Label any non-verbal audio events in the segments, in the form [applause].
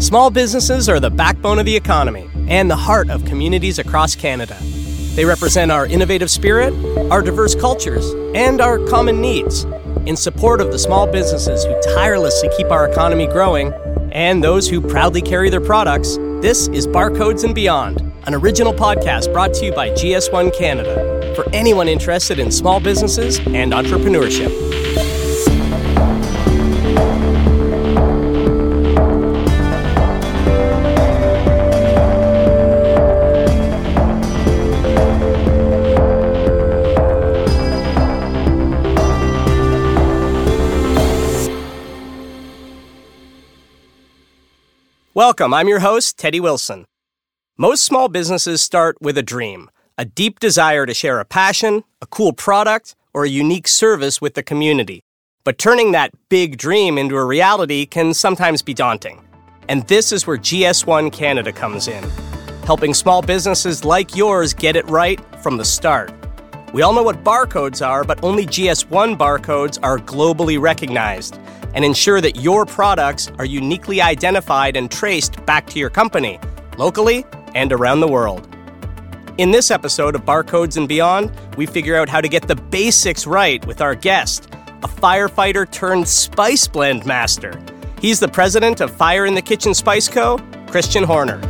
Small businesses are the backbone of the economy and the heart of communities across Canada. They represent our innovative spirit, our diverse cultures, and our common needs. In support of the small businesses who tirelessly keep our economy growing and those who proudly carry their products, this is Barcodes and Beyond, an original podcast brought to you by GS1 Canada for anyone interested in small businesses and entrepreneurship. Welcome, I'm your host, Teddy Wilson. Most small businesses start with a dream, a deep desire to share a passion, a cool product, or a unique service with the community. But turning that big dream into a reality can sometimes be daunting. And this is where GS1 Canada comes in, helping small businesses like yours get it right from the start. We all know what barcodes are, but only GS1 barcodes are globally recognized and ensure that your products are uniquely identified and traced back to your company, locally and around the world. In this episode of Barcodes and Beyond, we figure out how to get the basics right with our guest, a firefighter turned spice blend master. He's the president of Fire in the Kitchen Spice Co., Christian Horner.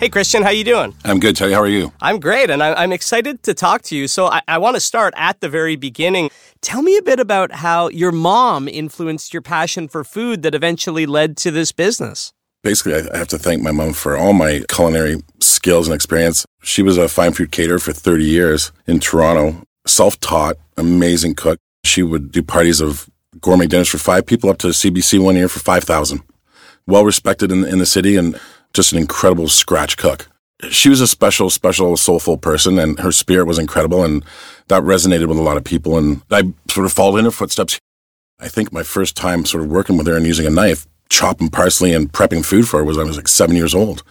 Hey, Christian, how you doing? I'm good, Teddy. How are you? I'm great, and I- am excited to talk to you. So I, I want to start at the very beginning. Tell me a bit about how your mom influenced your passion for food that eventually led to this business. Basically, I have to thank my mom for all my culinary skills and experience. She was a fine food caterer for 30 years in Toronto, self taught, amazing cook. She would do parties of gourmet dinners for five people up to CBC one year for 5,000. Well respected in, in the city and just an incredible scratch cook. She was a special, special, soulful person, and her spirit was incredible, and that resonated with a lot of people. And I sort of followed in her footsteps. I think my first time sort of working with her and using a knife, chopping parsley and prepping food for her was I was like seven years old.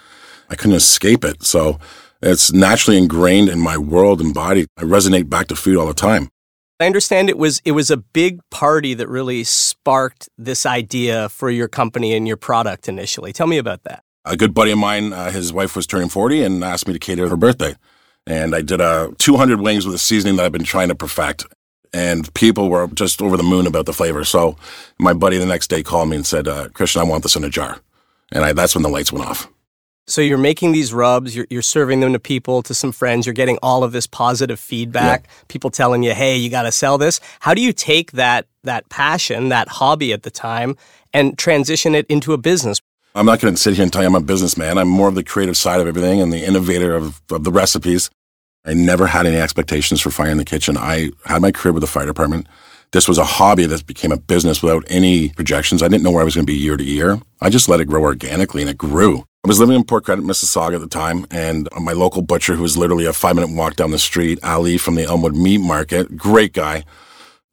I couldn't escape it. So it's naturally ingrained in my world and body. I resonate back to food all the time. I understand it was it was a big party that really sparked this idea for your company and your product initially. Tell me about that a good buddy of mine, uh, his wife was turning 40 and asked me to cater her birthday. And I did a 200 wings with a seasoning that I've been trying to perfect. And people were just over the moon about the flavor. So my buddy the next day called me and said, uh, Christian, I want this in a jar. And I, that's when the lights went off. So you're making these rubs, you're, you're serving them to people, to some friends, you're getting all of this positive feedback, yeah. people telling you, hey, you got to sell this. How do you take that, that passion, that hobby at the time, and transition it into a business? I'm not going to sit here and tell you I'm a businessman. I'm more of the creative side of everything and the innovator of, of the recipes. I never had any expectations for fire in the kitchen. I had my career with the fire department. This was a hobby that became a business without any projections. I didn't know where I was going to be year to year. I just let it grow organically and it grew. I was living in Port Credit, Mississauga at the time, and my local butcher, who was literally a five minute walk down the street, Ali from the Elmwood Meat Market, great guy.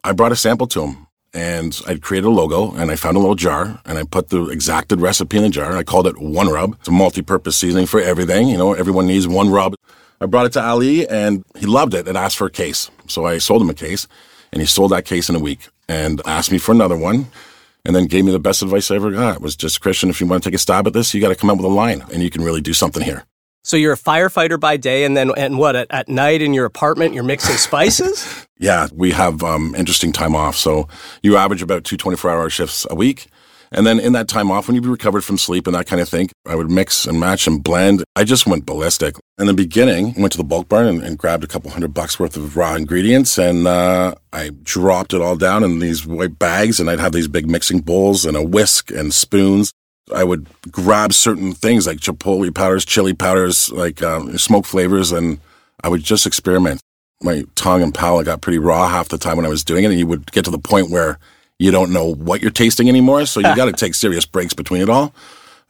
I brought a sample to him and I created a logo and I found a little jar and I put the exacted recipe in the jar. I called it One Rub. It's a multi-purpose seasoning for everything. You know, everyone needs one rub. I brought it to Ali and he loved it and asked for a case. So I sold him a case and he sold that case in a week and asked me for another one and then gave me the best advice I ever got. It was just, Christian, if you want to take a stab at this, you got to come up with a line and you can really do something here. So you're a firefighter by day, and then and what at, at night in your apartment you're mixing spices. [laughs] yeah, we have um, interesting time off. So you average about two 24 hour shifts a week. And then in that time off, when you've recovered from sleep and that kind of thing, I would mix and match and blend. I just went ballistic. In the beginning, I went to the bulk barn and, and grabbed a couple hundred bucks worth of raw ingredients and uh, I dropped it all down in these white bags and I'd have these big mixing bowls and a whisk and spoons. I would grab certain things like chipotle powders, chili powders, like um, smoke flavors, and I would just experiment. My tongue and palate got pretty raw half the time when I was doing it, and you would get to the point where you don't know what you're tasting anymore. So you [laughs] got to take serious breaks between it all.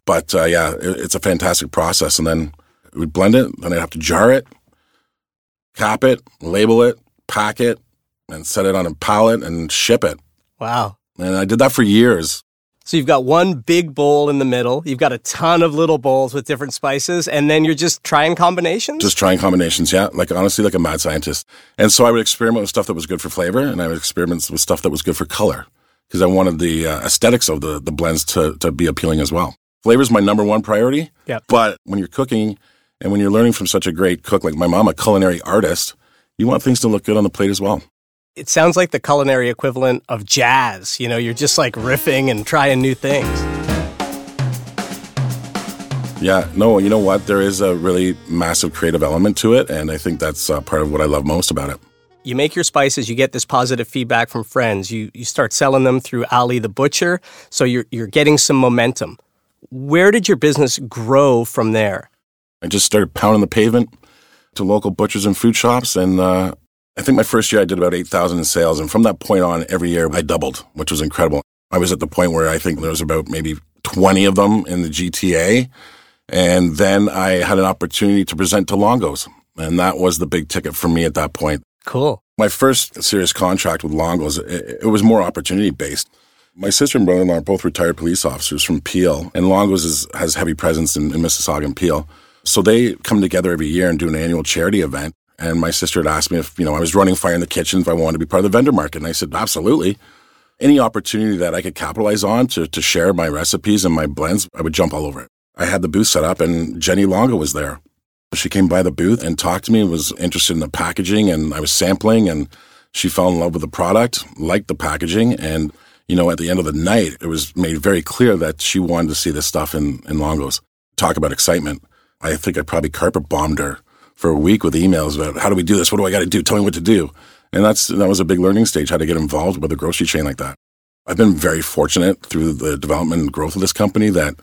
But uh, yeah, it, it's a fantastic process. And then we'd blend it, then I'd have to jar it, cap it, label it, pack it, and set it on a pallet and ship it. Wow. And I did that for years. So you've got one big bowl in the middle. You've got a ton of little bowls with different spices, and then you're just trying combinations. Just trying combinations, yeah. Like honestly, like a mad scientist. And so I would experiment with stuff that was good for flavor, and I would experiment with stuff that was good for color. because I wanted the uh, aesthetics of the, the blends to, to be appealing as well. Flavor is my number one priority. Yeah. But when you're cooking and when you're learning from such a great cook like my mom, a culinary artist, you want things to look good on the plate as well. It sounds like the culinary equivalent of jazz. You know, you're just like riffing and trying new things. Yeah, no, you know what? There is a really massive creative element to it, and I think that's uh, part of what I love most about it. You make your spices, you get this positive feedback from friends. You you start selling them through Ali the Butcher, so you're you're getting some momentum. Where did your business grow from there? I just started pounding the pavement to local butchers and food shops, and uh, I think my first year I did about eight thousand in sales, and from that point on, every year I doubled, which was incredible. I was at the point where I think there was about maybe twenty of them in the GTA, and then I had an opportunity to present to Longo's, and that was the big ticket for me at that point. Cool. My first serious contract with Longo's, it, it was more opportunity based. My sister and brother-in-law are both retired police officers from Peel, and Longo's is, has heavy presence in, in Mississauga and Peel. So they come together every year and do an annual charity event. And my sister had asked me if, you know, I was running Fire in the Kitchen, if I wanted to be part of the vendor market. And I said, absolutely. Any opportunity that I could capitalize on to, to share my recipes and my blends, I would jump all over it. I had the booth set up and Jenny Longo was there. She came by the booth and talked to me, was interested in the packaging and I was sampling and she fell in love with the product, liked the packaging. And, you know, at the end of the night, it was made very clear that she wanted to see this stuff in, in Longo's. Talk about excitement. I think I probably carpet bombed her for a week with emails about how do we do this? What do I got to do? Tell me what to do. And that's, that was a big learning stage, how to get involved with a grocery chain like that. I've been very fortunate through the development and growth of this company that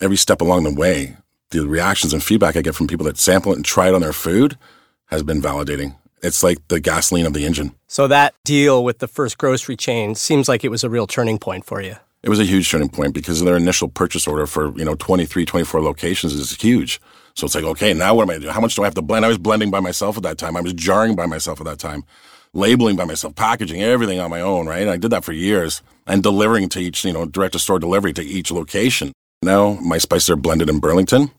every step along the way, the reactions and feedback I get from people that sample it and try it on their food has been validating. It's like the gasoline of the engine. So that deal with the first grocery chain seems like it was a real turning point for you. It was a huge turning point because their initial purchase order for, you know, 23, 24 locations is huge. So it's like, okay, now what am I doing? How much do I have to blend? I was blending by myself at that time. I was jarring by myself at that time, labeling by myself, packaging everything on my own, right? And I did that for years and delivering to each, you know, direct to store delivery to each location. Now my spices are blended in Burlington.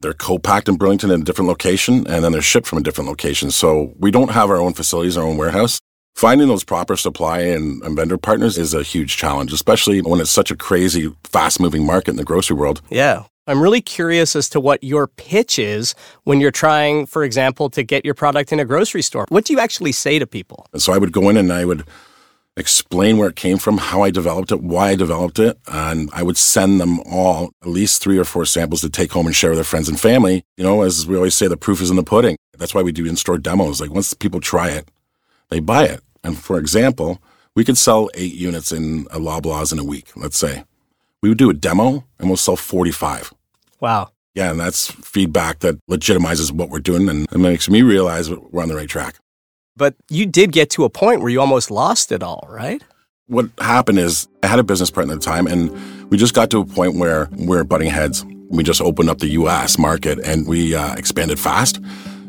They're co-packed in Burlington in a different location, and then they're shipped from a different location. So we don't have our own facilities, our own warehouse. Finding those proper supply and, and vendor partners is a huge challenge, especially when it's such a crazy, fast-moving market in the grocery world. Yeah. I'm really curious as to what your pitch is when you're trying, for example, to get your product in a grocery store. What do you actually say to people? So I would go in and I would explain where it came from, how I developed it, why I developed it, and I would send them all at least three or four samples to take home and share with their friends and family. You know, as we always say, the proof is in the pudding. That's why we do in-store demos. Like once people try it, they buy it. And for example, we could sell eight units in a Loblaws in a week, let's say. We would do a demo and we'll sell 45. Wow. Yeah, and that's feedback that legitimizes what we're doing and it makes me realize we're on the right track. But you did get to a point where you almost lost it all, right? What happened is I had a business partner at the time, and we just got to a point where we're butting heads. We just opened up the U.S. market and we uh, expanded fast.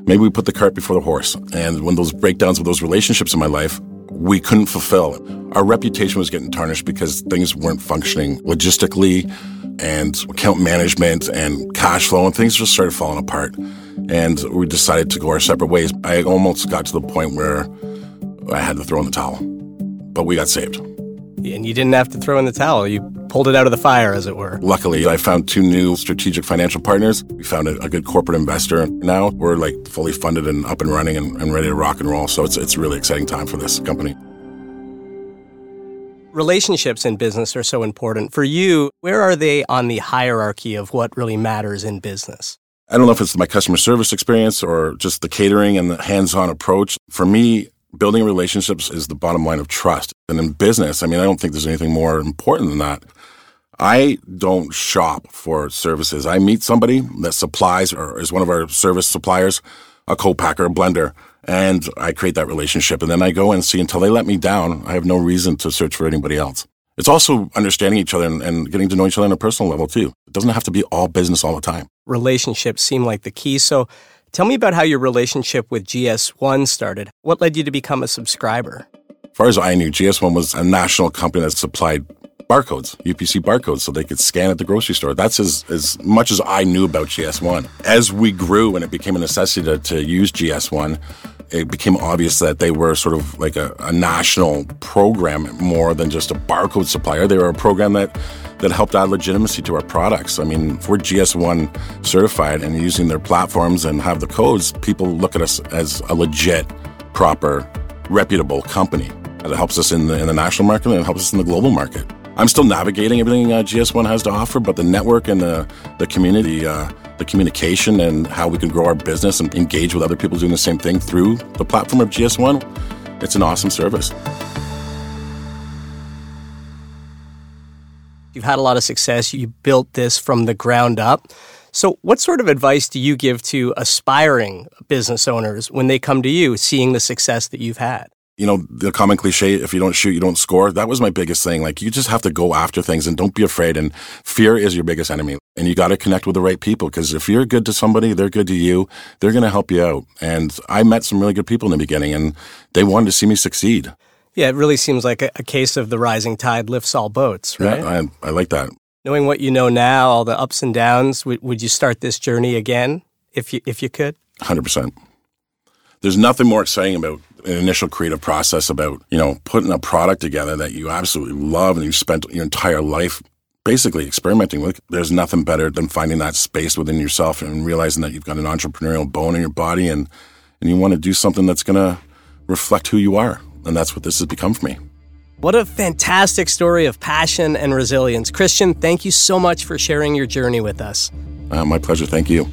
Maybe we put the cart before the horse. And when those breakdowns with those relationships in my life, we couldn't fulfill. Our reputation was getting tarnished because things weren't functioning logistically and account management and cash flow, and things just started falling apart. And we decided to go our separate ways. I almost got to the point where I had to throw in the towel, but we got saved. And you didn't have to throw in the towel. You pulled it out of the fire, as it were. Luckily, I found two new strategic financial partners. We found a, a good corporate investor. Now we're like fully funded and up and running and, and ready to rock and roll. So it's, it's a really exciting time for this company. Relationships in business are so important. For you, where are they on the hierarchy of what really matters in business? I don't know if it's my customer service experience or just the catering and the hands on approach. For me, building relationships is the bottom line of trust. And in business, I mean, I don't think there's anything more important than that. I don't shop for services. I meet somebody that supplies or is one of our service suppliers, a co-packer, a blender, and I create that relationship. And then I go and see until they let me down. I have no reason to search for anybody else. It's also understanding each other and, and getting to know each other on a personal level too. It doesn't have to be all business all the time. Relationships seem like the key. So tell me about how your relationship with GS1 started. What led you to become a subscriber? As far as I knew, GS1 was a national company that supplied barcodes, UPC barcodes, so they could scan at the grocery store. That's as, as much as I knew about GS1. As we grew and it became a necessity to, to use GS1, it became obvious that they were sort of like a, a national program more than just a barcode supplier. They were a program that that helped add legitimacy to our products. I mean, if we're GS1 certified and using their platforms and have the codes, people look at us as a legit, proper, reputable company. And it helps us in the, in the national market and it helps us in the global market. I'm still navigating everything uh, GS1 has to offer, but the network and the, the community, uh, the communication and how we can grow our business and engage with other people doing the same thing through the platform of GS1, it's an awesome service. You've had a lot of success. You built this from the ground up. So, what sort of advice do you give to aspiring business owners when they come to you seeing the success that you've had? You know, the common cliche, if you don't shoot, you don't score. That was my biggest thing. Like, you just have to go after things and don't be afraid. And fear is your biggest enemy. And you got to connect with the right people because if you're good to somebody, they're good to you, they're going to help you out. And I met some really good people in the beginning and they wanted to see me succeed. Yeah, it really seems like a, a case of the rising tide lifts all boats, right? Yeah, I, I like that. Knowing what you know now, all the ups and downs, w- would you start this journey again if you, if you could? 100%. There's nothing more exciting about an initial creative process about, you know, putting a product together that you absolutely love and you've spent your entire life basically experimenting with. There's nothing better than finding that space within yourself and realizing that you've got an entrepreneurial bone in your body and, and you want to do something that's going to reflect who you are. And that's what this has become for me. What a fantastic story of passion and resilience. Christian, thank you so much for sharing your journey with us. Uh, my pleasure. Thank you.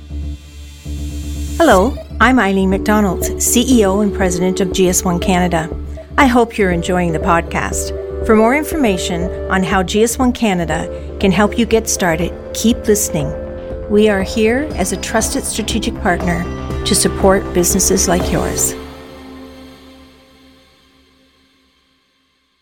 Hello, I'm Eileen McDonald, CEO and President of GS1 Canada. I hope you're enjoying the podcast. For more information on how GS1 Canada can help you get started, keep listening. We are here as a trusted strategic partner to support businesses like yours.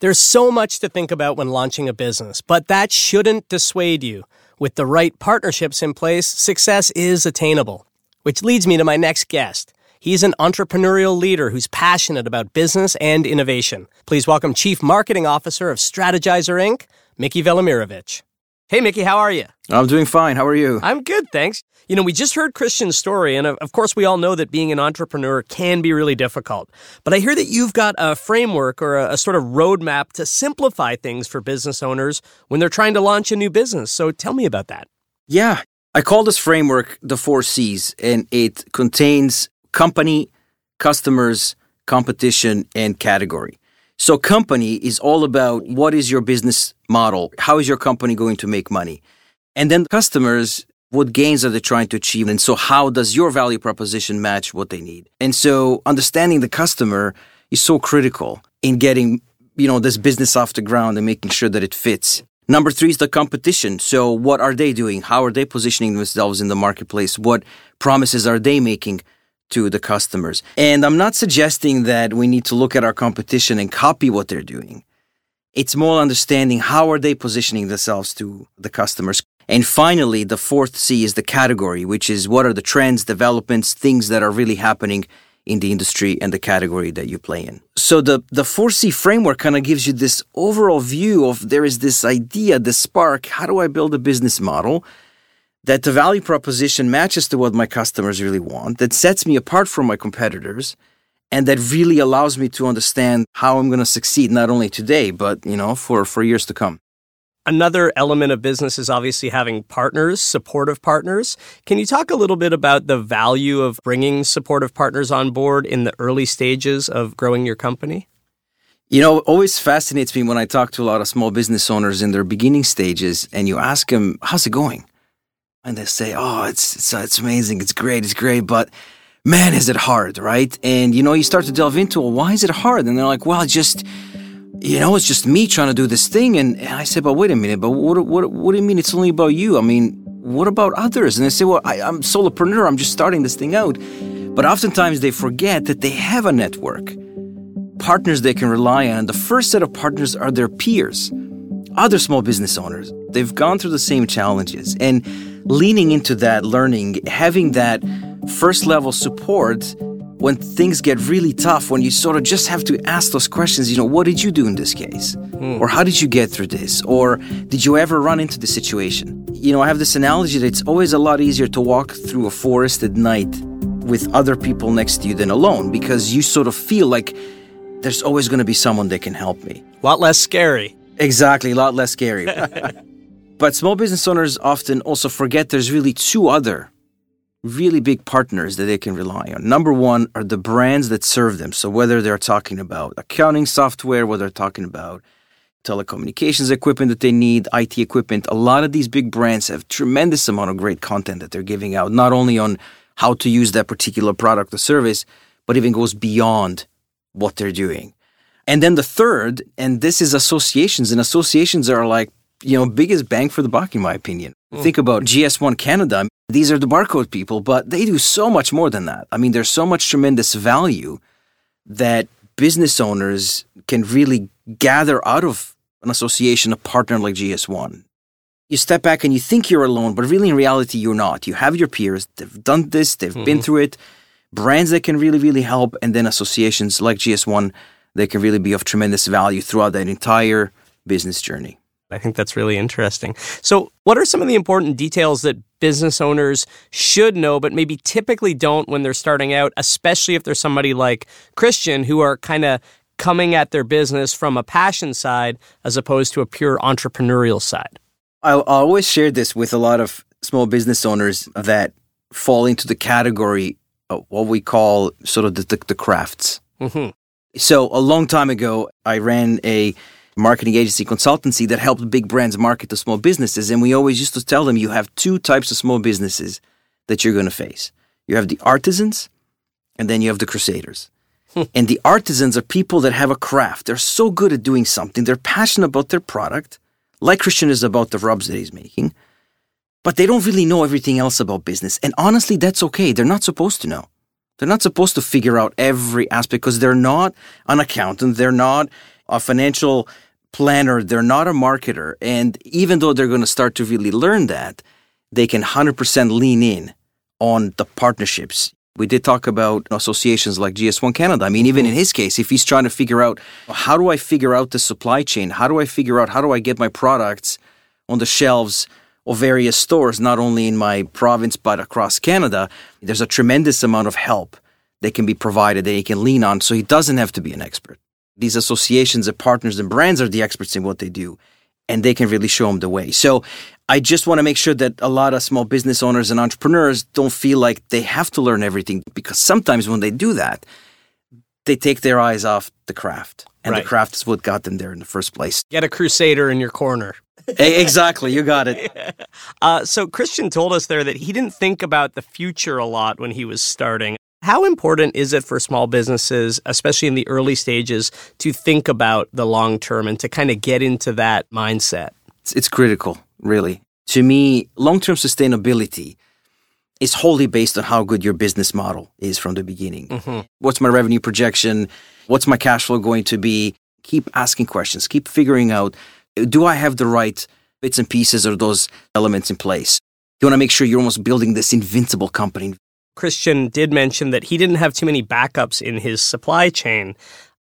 There's so much to think about when launching a business, but that shouldn't dissuade you. With the right partnerships in place, success is attainable. Which leads me to my next guest. He's an entrepreneurial leader who's passionate about business and innovation. Please welcome Chief Marketing Officer of Strategyzer Inc., Miki Velemirovich. Hey, Mickey, how are you? I'm doing fine. How are you? I'm good, thanks. You know, we just heard Christian's story, and uh, of course, we all know that being an entrepreneur can be really difficult. But I hear that you've got a framework or a, a sort of roadmap to simplify things for business owners when they're trying to launch a new business. So tell me about that. Yeah, I call this framework the four C's, and it contains company, customers, competition, and category. So, company is all about what is your business model? How is your company going to make money? And then customers, what gains are they trying to achieve? And so, how does your value proposition match what they need? And so, understanding the customer is so critical in getting you know this business off the ground and making sure that it fits Number three is the competition. So, what are they doing? How are they positioning themselves in the marketplace? What promises are they making to the customers? And I'm not suggesting that we need to look at our competition and copy what they're doing. It's more understanding how are they positioning themselves to the customers. And finally, the fourth C is the category, which is what are the trends, developments, things that are really happening in the industry and the category that you play in. So the the 4C framework kind of gives you this overall view of there is this idea, this spark, how do I build a business model that the value proposition matches to what my customers really want, that sets me apart from my competitors and that really allows me to understand how I'm going to succeed not only today but, you know, for for years to come. Another element of business is obviously having partners, supportive partners. Can you talk a little bit about the value of bringing supportive partners on board in the early stages of growing your company? You know, always fascinates me when I talk to a lot of small business owners in their beginning stages and you ask them, how's it going? And they say, oh, it's, it's, it's amazing. It's great. It's great. But man, is it hard, right? And, you know, you start to delve into, well, why is it hard? And they're like, well, just, you know, it's just me trying to do this thing. And, and I said, but wait a minute, but what, what, what do you mean it's only about you? I mean, what about others? And they say, well, I, I'm solopreneur. I'm just starting this thing out. But oftentimes they forget that they have a network, partners they can rely on. And the first set of partners are their peers, other small business owners. They've gone through the same challenges. And leaning into that learning, having that first level support when things get really tough, when you sort of just have to ask those questions, you know, what did you do in this case? Mm. Or how did you get through this? Or did you ever run into the situation? You know, I have this analogy that it's always a lot easier to walk through a forest at night with other people next to you than alone because you sort of feel like there's always going to be someone that can help me. A lot less scary. Exactly, a lot less scary. [laughs] but small business owners often also forget there's really two other really big partners that they can rely on. Number one are the brands that serve them. So whether they're talking about accounting software, whether they're talking about telecommunications equipment that they need, IT equipment, a lot of these big brands have tremendous amount of great content that they're giving out, not only on how to use that particular product or service, but even goes beyond what they're doing. And then the third, and this is associations, and associations are like, you know, biggest bang for the buck, in my opinion. Mm. Think about GS1 Canada. These are the barcode people, but they do so much more than that. I mean, there's so much tremendous value that business owners can really gather out of an association, a partner like GS1. You step back and you think you're alone, but really in reality, you're not. You have your peers, they've done this, they've mm-hmm. been through it, brands that can really, really help, and then associations like GS1 that can really be of tremendous value throughout that entire business journey. I think that's really interesting. So, what are some of the important details that business owners should know, but maybe typically don't when they're starting out, especially if there's somebody like Christian who are kind of coming at their business from a passion side as opposed to a pure entrepreneurial side? I always share this with a lot of small business owners that fall into the category of what we call sort of the, the, the crafts. Mm-hmm. So, a long time ago, I ran a marketing agency consultancy that helped big brands market to small businesses. And we always used to tell them you have two types of small businesses that you're going to face you have the artisans, and then you have the crusaders. Hmm. and the artisans are people that have a craft. They're so good at doing something, they're passionate about their product, like Christian is about the rubs that he's making, but they don't really know everything else about business. And honestly, that's okay. They're not supposed to know. They're not supposed to figure out every aspect because they're not an accountant. They're not a financial planner, they're not a marketer. And even though they're going to start to really learn that, they can 100% lean in on the partnerships. We did talk about associations like GS1 Canada. I mean, even in mm-hmm. his case, if he's trying to figure out how do I figure out the supply chain? How do I figure out how do I get my products on the shelves of various stores, not only in my province, but across Canada? There's a tremendous amount of help that can be provided that he can lean on so he doesn't have to be an expert these associations of partners and brands are the experts in what they do and they can really show them the way. So I just want to make sure that a lot of small business owners and entrepreneurs don't feel like they have to learn everything because sometimes when they do that, they take their eyes off the craft. And right. the craft is what got them there in the first place. Get a crusader in your corner. exactly, you got it. [laughs] Uh, so Christian told us there that he didn't think about the future a lot when he was starting. How important is it for small businesses, especially in the early stages, to think about the long term and to kind of get into that mindset? It's, it's critical, really. To me, long term sustainability is wholly based on how good your business model is from the beginning. Mm-hmm. What's my revenue projection? What's my cash flow going to be? Keep asking questions, keep figuring out do I have the right bits and pieces or those elements in place? You want to make sure you're almost building this invincible company. Christian did mention that he didn't have too many backups in his supply chain.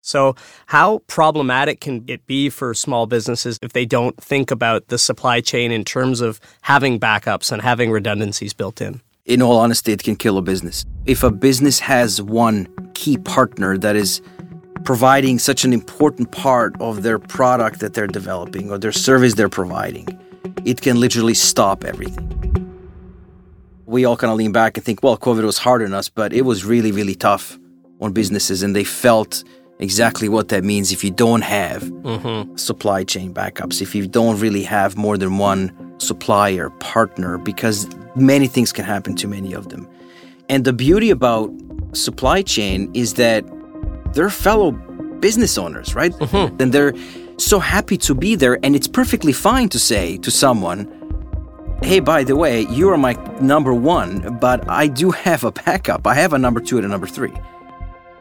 So, how problematic can it be for small businesses if they don't think about the supply chain in terms of having backups and having redundancies built in? In all honesty, it can kill a business. If a business has one key partner that is providing such an important part of their product that they're developing or their service they're providing, it can literally stop everything we all kind of lean back and think, well, COVID was hard on us, but it was really, really tough on businesses, and they felt exactly what that means if you don't have mm-hmm. supply chain backups, if you don't really have more than one supplier partner, because many things can happen to many of them. And the beauty about supply chain is that they're fellow business owners, right? Mm-hmm. And they're so happy to be there, and it's perfectly fine to say to someone, hey, by the way, you are my number one, but I do have a backup. I have a number two and a number three.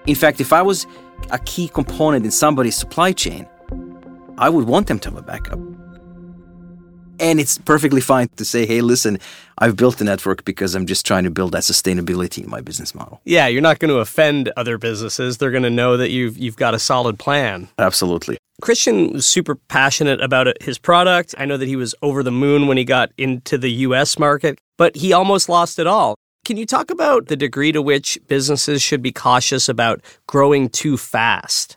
In fact, if I was a key component in somebody's supply chain, I would want them to have a backup. And it's perfectly fine to say, hey, listen, I've built a network because I'm just trying to build that sustainability in my business model. Yeah, you're not going to offend other businesses. They're going to know that you've you've got a solid plan. Absolutely. Christian was super passionate about his product. I know that he was over the moon when he got into the US market, but he almost lost it all. Can you talk about the degree to which businesses should be cautious about growing too fast?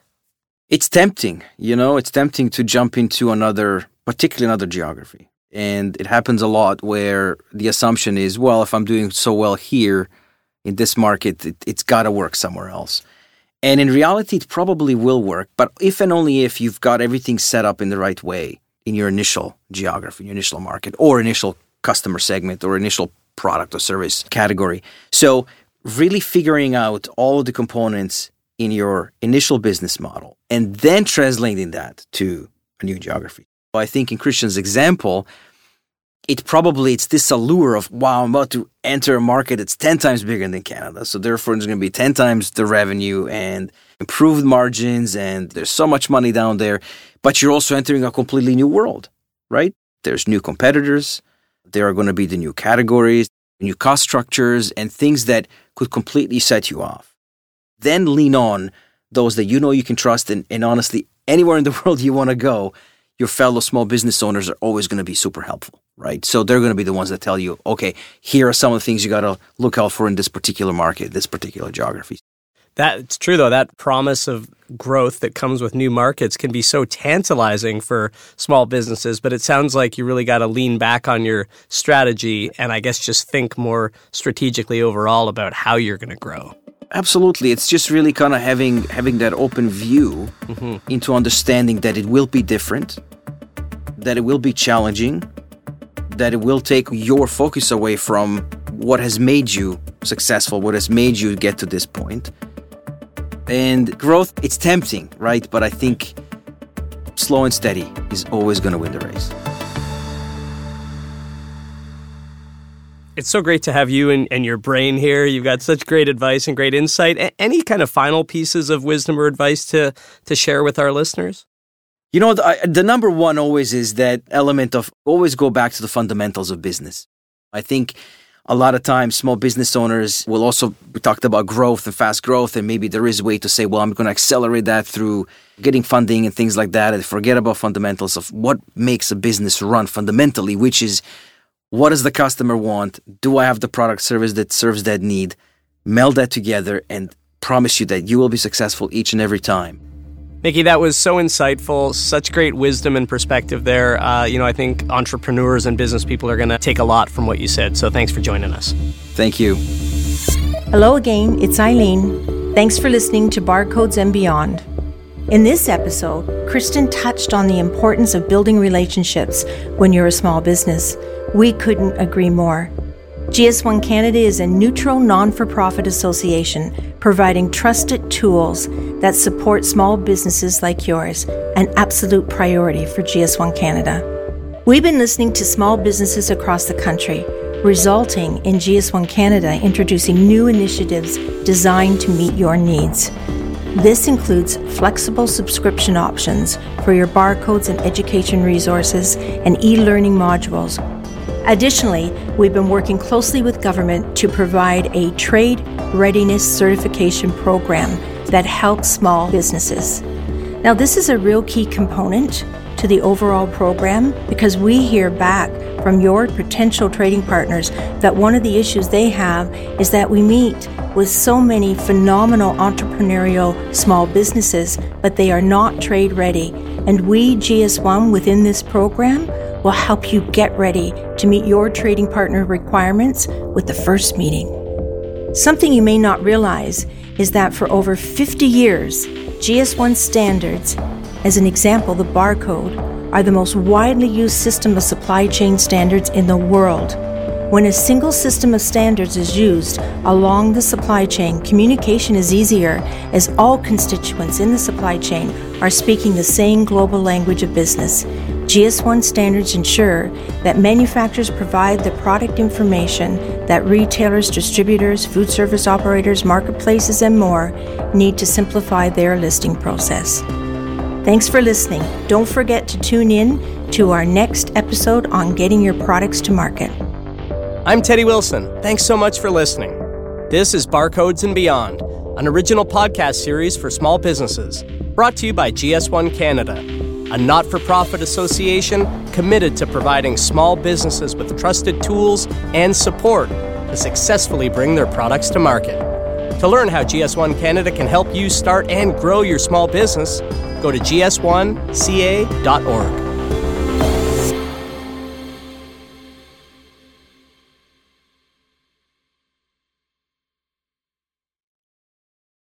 It's tempting, you know, it's tempting to jump into another, particularly another geography. And it happens a lot where the assumption is, well, if I'm doing so well here in this market, it, it's got to work somewhere else. And in reality, it probably will work, but if and only if you've got everything set up in the right way in your initial geography, your initial market, or initial customer segment, or initial product or service category. So, really figuring out all of the components in your initial business model and then translating that to a new geography. I think in Christian's example, it probably it's this allure of wow, I'm about to enter a market that's ten times bigger than Canada, so therefore it's going to be ten times the revenue and improved margins, and there's so much money down there. But you're also entering a completely new world, right? There's new competitors. There are going to be the new categories, new cost structures, and things that could completely set you off. Then lean on those that you know you can trust, and, and honestly, anywhere in the [laughs] world you want to go, your fellow small business owners are always going to be super helpful right? So they're going to be the ones that tell you, okay, here are some of the things you got to look out for in this particular market, this particular geography. That's true, though. That promise of growth that comes with new markets can be so tantalizing for small businesses, but it sounds like you really got to lean back on your strategy and I guess just think more strategically overall about how you're going to grow. Absolutely. It's just really kind of having having that open view mm-hmm. into understanding that it will be different, that it will be challenging, that it will take your focus away from what has made you successful, what has made you get to this point. And growth, it's tempting, right? But I think slow and steady is always going to win the race. It's so great to have you and, and, your brain here. You've got such great advice and great insight. A- any kind of final pieces of wisdom or advice to, to share with our listeners? You know, the, the number one always is that element of always go back to the fundamentals of business. I think a lot of times small business owners will also we talked about growth and fast growth and maybe there is a way to say well i'm going to accelerate that through getting funding and things like that and forget about fundamentals of what makes a business run fundamentally which is what does the customer want do i have the product service that serves that need meld that together and promise you that you will be successful each and every time Miki, that was so insightful. Such great wisdom and perspective there. Uh, you know, I think entrepreneurs and business people are going to take a lot from what you said. So thanks for joining us. Thank you. Hello again. It's Eileen. Thanks for listening to Barcodes and Beyond. In this episode, Christian touched on the importance of building relationships when you're a small business. We couldn't agree more. GS1 Canada is a neutral, non for profit association providing trusted tools that support small businesses like yours, an absolute priority for GS1 Canada. We've been listening to small businesses across the country, resulting in GS1 Canada introducing new initiatives designed to meet your needs. This includes flexible subscription options for your barcodes and education resources and e learning modules Additionally, we've been working closely with government to provide a trade readiness certification program that helps small businesses. Now, this is a real key component to the overall program because we hear back from your potential trading partners that one of the issues they have is that we meet with so many phenomenal entrepreneurial small businesses, but they are not trade ready. And we, GS1, within this program, will help you get ready to meet your trading partner requirements with the first meeting. Something you may not realize is that for over 50 years, GS1 standards, as an example, the barcode, are the most widely used system of supply chain standards in the world. When a single system of standards is used along the supply chain, communication is easier as all constituents in the supply chain are speaking the same global language of business. GS1 standards ensure that manufacturers provide the product information that retailers, distributors, food service operators, marketplaces, and more need to simplify their listing process. Thanks for listening. Don't forget to tune in to our next episode on getting your products to market. I'm Teddy Wilson. Thanks so much for listening. This is Barcodes and Beyond, an original podcast series for small businesses, brought to you by GS1 Canada, a not for profit association committed to providing small businesses with trusted tools and support to successfully bring their products to market. To learn how GS1 Canada can help you start and grow your small business, go to gs1ca.org.